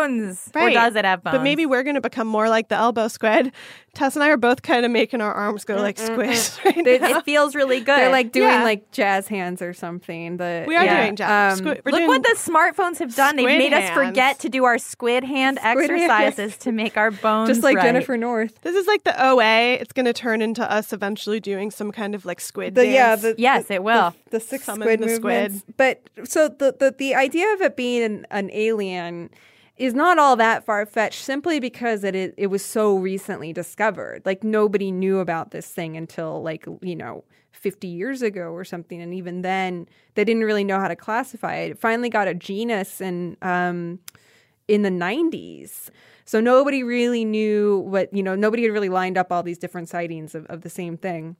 bones. Or Right. does it have bones? But maybe we're going to become more like the elbow squid. Tess and I are both kind of making our arms go like squids right They- it feels really good. They're like doing Yeah. like jazz hands or something. The We are yeah, doing jazz. um, Squid- Look doing what the smartphones have done. They've squid made us forget to do our squid hand Squid hand. exercises to make our bones just like right. Jennifer North. This is like the OA. It's going to turn into us eventually doing some kind of like squid The, dance. yeah, the, Yes, the- it will. The, the six Summon squid the movements. squid. But so the, the the idea of it being an, an alien is not all that far fetched. Simply because it, it was so recently discovered. Like nobody knew about this thing until like you know. 50 years ago or something and even then they didn't really know how to classify it it finally got a genus and um in the 90s. So nobody really knew what, you know, nobody had really lined up all these different sightings of, of the same thing.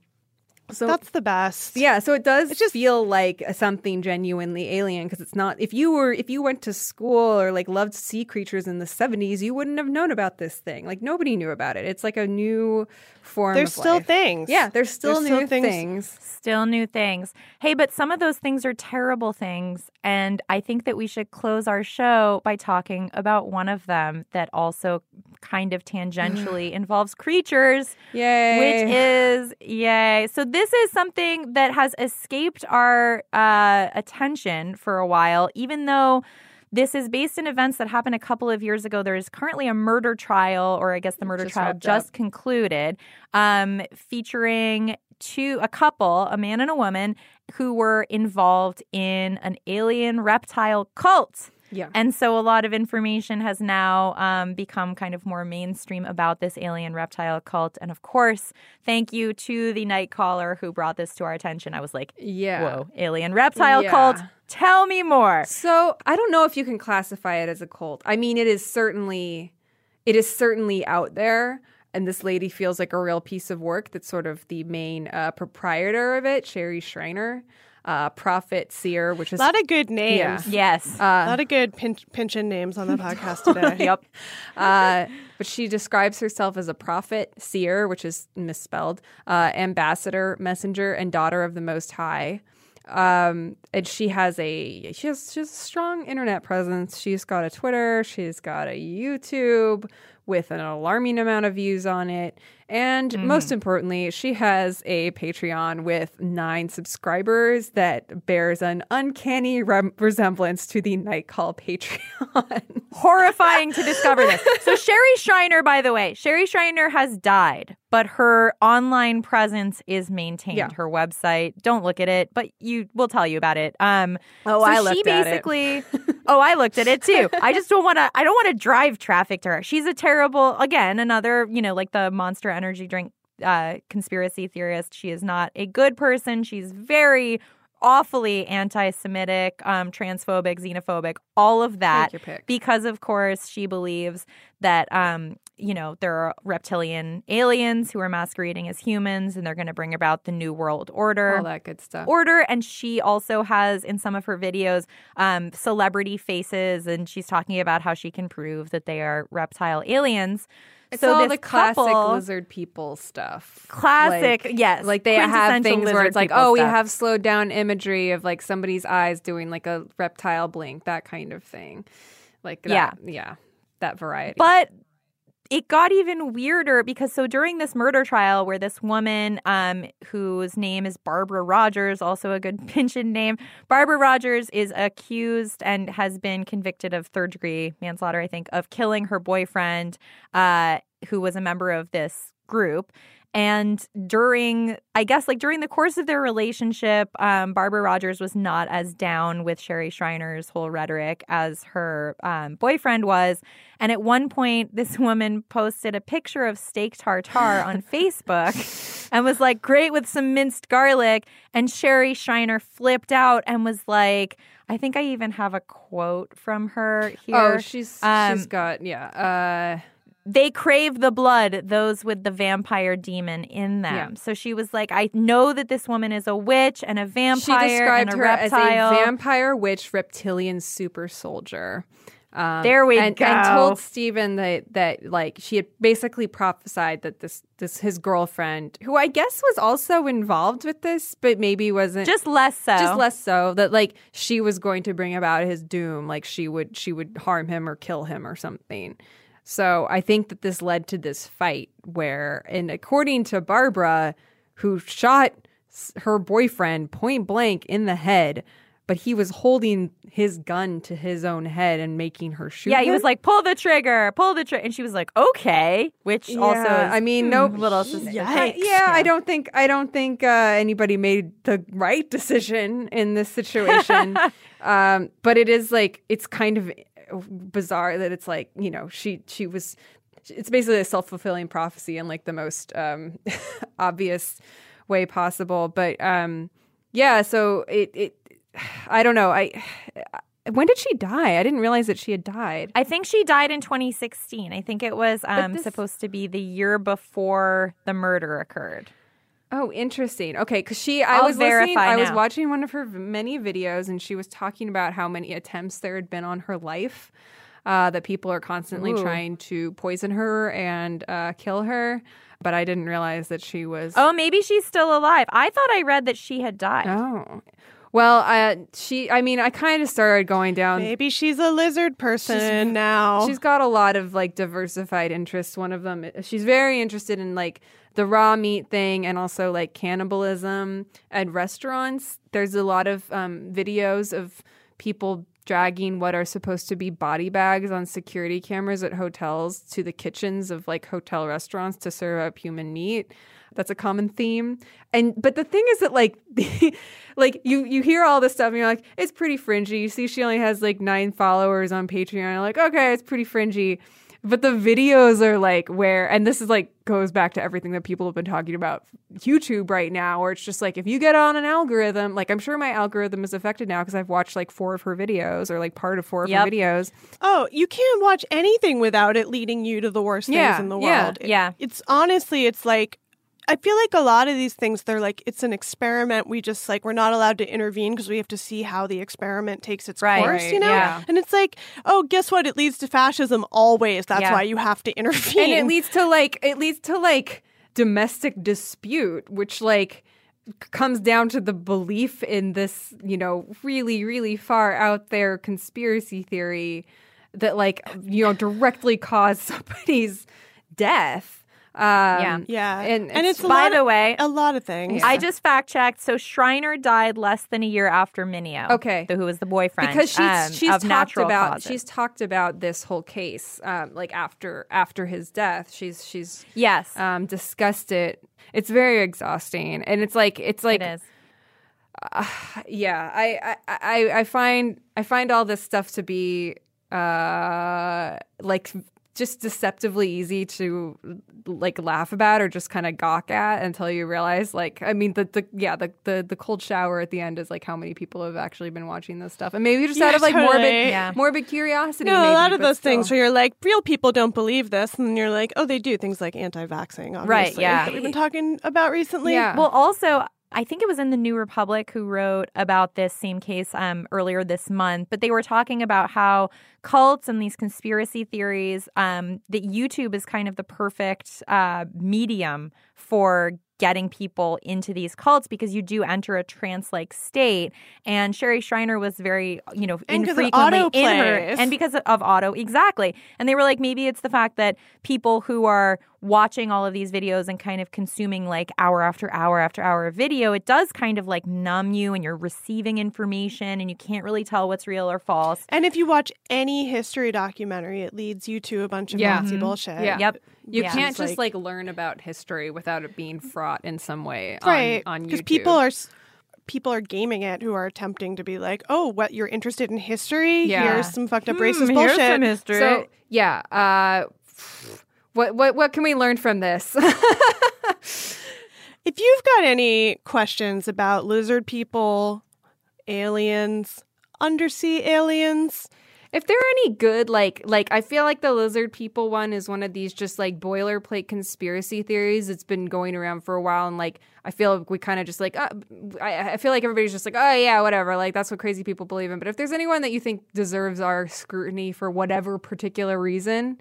So That's the best. yeah, so it does It's just- feel like something genuinely alien because it's not. If you were, if you went to school or like loved sea creatures in the seventies, you wouldn't have known about this thing. Like nobody knew about it. It's like a new form. There's of still life. things. Yeah, there's still There's new still things- things. Still new things. Hey, but some of those things are terrible things. And I think that we should close our show by talking about one of them that also kind of tangentially involves creatures, Yay! which is, yay. So, this is something that has escaped our uh, attention for a while, even though. This is based in events that happened a couple of years ago. There is currently a murder trial, or I guess the murder Just trial just up. concluded, um, featuring two a couple, a man and a woman, who were involved in an alien reptile cult. Yeah. And so a lot of information has now um, become kind of more mainstream about this alien reptile cult. And of course, thank you to the night caller who brought this to our attention. I was like, Yeah. whoa, alien reptile Yeah. cult. Tell me more. So I don't know if you can classify it as a cult. I mean, it is certainly, it is certainly out there, and this lady feels like a real piece of work. That's sort of the main uh, proprietor of it, Sherry Shriner, uh, prophet seer, which is A lot of good names. Yeah. Yes. a lot of good pinch, pinching names on the podcast today. yep. uh, but she describes herself as a prophet, seer, which is misspelled, uh, ambassador, messenger, and daughter of the Most High. Um, and she has a she has she has a strong internet presence. She's got a Twitter, she's got a YouTube with an alarming amount of views on it, and most importantly, she has a Patreon with nine subscribers that bears an uncanny re- resemblance to the Night Call Patreon. horrifying to discover this. So Sherry Shriner, by the way, Sherry Shriner has died, but her online presence is maintained. Yeah. Her website. Don't look at it, but you will tell you about it. Um Oh, so I she looked at it. Oh, I looked at it too. I just don't want to I don't want to drive traffic to her. She's a terrible again, another, you know, like the monster energy drink uh conspiracy theorist. She is not a good person. She's very awfully anti-Semitic, um, transphobic, xenophobic, all of that. your pick. Because of course she believes that um, you know, there are reptilian aliens who are masquerading as humans and they're gonna bring about the new world order All that good stuff. order and she also has in some of her videos um, celebrity faces and she's talking about how she can prove that they are reptile aliens It's so all the classic couple- lizard people stuff. Classic, Like- yes. Like they have things where it's like, oh, we have slowed down imagery of like somebody's eyes doing like a reptile blink, that kind of thing. Like that, Yeah. yeah, that variety. But it got even weirder because so during this murder trial where this woman um whose name is Barbara Rogers also a good pension name Barbara Rogers is accused and has been convicted of third degree manslaughter I think of killing her boyfriend uh who was a member of this group and during i guess like during the course of their relationship um, barbara rogers was not as down with sherry shriner's whole rhetoric as her um, boyfriend was and at one point this woman posted a picture of steak tartare on facebook and was like great with some minced garlic and sherry shriner flipped out and was like i think i even have a quote from her here oh, she's Um, she's got yeah. Uh, they crave the blood, those with the vampire demon in them. Yeah. So she was like, I know that this woman is a witch and a vampire. she described and a her reptile. as a vampire, witch, reptilian super soldier. Um, There we and, go. And told Steven that that like she had basically prophesied that this this his girlfriend, who I guess was also involved with this, but maybe wasn't Just less so. just less so that like she was going to bring about his doom like she would she would harm him or kill him or something so i think that this led to this fight where and according to barbara who shot her boyfriend point blank in the head but he was holding his gun to his own head and making her shoot yeah, he him. was like, pull the trigger, pull the trigger. And she was like, okay. Which also Yeah, is, I mean, hmm, no, little sus- I- yeah, I don't think I don't think uh, anybody made the right decision in this situation. um, but it is like it's kind of bizarre that it's like you know she she was it's basically a self fulfilling prophecy in like the most um, obvious way possible. But um, yeah, so it it I don't know I. When did she die? I didn't realize that she had died. I think she died in 2016. I think it was um, this- supposed to be the year before the murder occurred. Oh, interesting. Okay, because she, I I'll was listening, I was watching one of her many videos, and she was talking about how many attempts there had been on her life. Uh, that people are constantly Ooh. trying to poison her and uh, kill her, but I didn't realize that she was. Oh, maybe she's still alive. I thought I read that she had died. Oh. Well, uh, she. I mean, I kind of started going down. Maybe she's a lizard person now. She's got a lot of like diversified interests. One of them, she's very interested in like the raw meat thing and also like cannibalism at restaurants. There's a lot of um, videos of people dragging what are supposed to be body bags on security cameras at hotels to the kitchens of like hotel restaurants to serve up human meat. That's a common theme. And but the thing is that like like you you hear all this stuff and you're like it's pretty fringy. You see she only has like 9 followers on Patreon. You're like okay, it's pretty fringy. But the videos are like where, and this is like goes back to everything that people have been talking about YouTube right now, where it's just like if you get on an algorithm, like I'm sure my algorithm is affected now because I've watched like four of her videos or like part of four of Yep. her videos. Oh, you can't watch anything without it leading you to the worst Yeah, things in the yeah, world. It- yeah. It's honestly, it's like, I feel like a lot of these things, they're like, it's an experiment. We just like, we're not allowed to intervene because we have to see how the experiment takes its Right, course, you know? yeah. And it's like, oh, guess what? It leads to fascism always. That's Yeah. why you have to intervene. and it leads to like it leads to like domestic dispute which like comes down to the belief in this you know really really far out there conspiracy theory that like you know directly caused somebody's death um Yeah. yeah. and, and it's a By lot the of- way, a lot of things. I just fact checked. So Shriner died less than a year after Mineo. Okay. the- who was the boyfriend? because she's um, she's of talked about causes. she's talked about this whole case um like after after his death she's she's yes, um discussed it it's very exhausting and it's like it's like it is. yeah I, I i i find i find all this stuff to be uh like just deceptively easy to like laugh about or just kind of gawk at until you realize like i mean the, the yeah the, the the cold shower at the end is like how many people have actually been watching this stuff and maybe just Yeah, out of like morbid totally. Yeah. morbid curiosity no, maybe, a lot of but those things where you're like, real people don't believe this, and you're like, oh, they do things like anti-vaxxing, obviously, yeah. that we've been talking about recently. Yeah. Well, also, I think it was in the New Republic who wrote about this same case um, earlier this month, but they were talking about how cults and these conspiracy theories, um, that YouTube is kind of the perfect uh, medium for getting people into these cults because you do enter a trance-like state. And Sherry Shriner was very, you know, And 'cause it infrequently in her, and because of auto, exactly. And they were like, maybe it's the fact that people who are watching all of these videos and kind of consuming like hour after hour after hour of video, it does kind of like numb you and you're receiving information and you can't really tell what's real or false. And if you watch any history documentary, it leads you to a bunch of Yeah. Nazi Mhm. bullshit. Yeah. Yep. You Yeah. can't just like- like, learn about history without it being fraught in some way right on, on because people are people are gaming it who are attempting to be like oh what you're interested in history Yeah. here's some fucked up Hmm, racist here's bullshit some history. So yeah, uh, what what what can we learn from this? if you've got any questions about lizard people aliens undersea aliens if there are any good like like I feel like the lizard people one is one of these just like boilerplate conspiracy theories that's been going around for a while and like I feel like we kind of just like uh, I, I feel like everybody's just like oh yeah whatever like that's what crazy people believe in but if there's anyone that you think deserves our scrutiny for whatever particular reason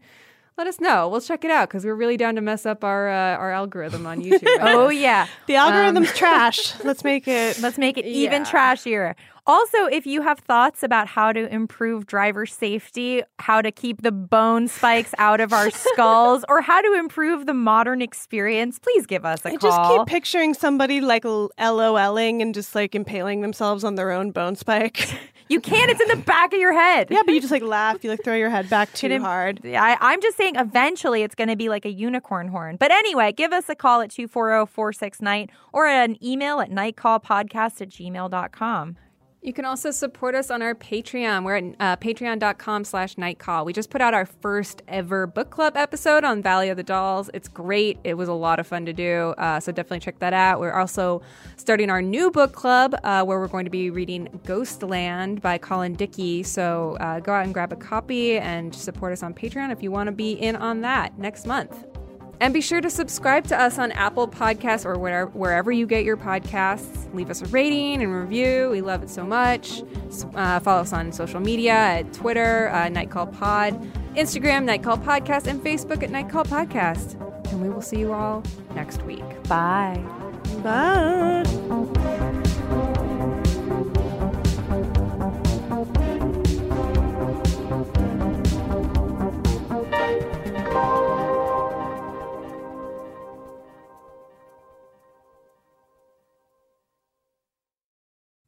let us know we'll check it out because we're really down to mess up our uh, our algorithm on YouTube right Oh yeah. the algorithm's trash let's make it Let's make it even Yeah. trashier. Also, if you have thoughts about how to improve driver safety, how to keep the bone spikes out of our skulls, or how to improve the modern experience, please give us a I call. just keep picturing somebody like LOLing and just like impaling themselves on their own bone spike. you can't. It's in the back of your head. yeah, but you just like laugh, you like throw your head back too hard. I, I'm just saying eventually it's going to be like a unicorn horn. But anyway, give us a call at 240 46 Night or an email at nightcallpodcast at gmail.com. You can also support us on our Patreon. We're at uh, patreon.com slash nightcall. We just put out our first ever book club episode on Valley of the Dolls. It's great. It was a lot of fun to do. Uh, so definitely check that out. We're also starting our new book club uh, where we're going to be reading Ghostland by Colin Dickey. So uh, go out and grab a copy and support us on Patreon if you want to be in on that next month. And be sure to subscribe to us on Apple Podcasts or wherever, you get your podcasts. Leave us a rating and review. We love it so much. Uh, follow us on social media at Twitter, uh, Nightcall Pod, Instagram, Nightcall Podcast, and Facebook at Nightcall Podcast. And we will see you all next week. Bye. Bye.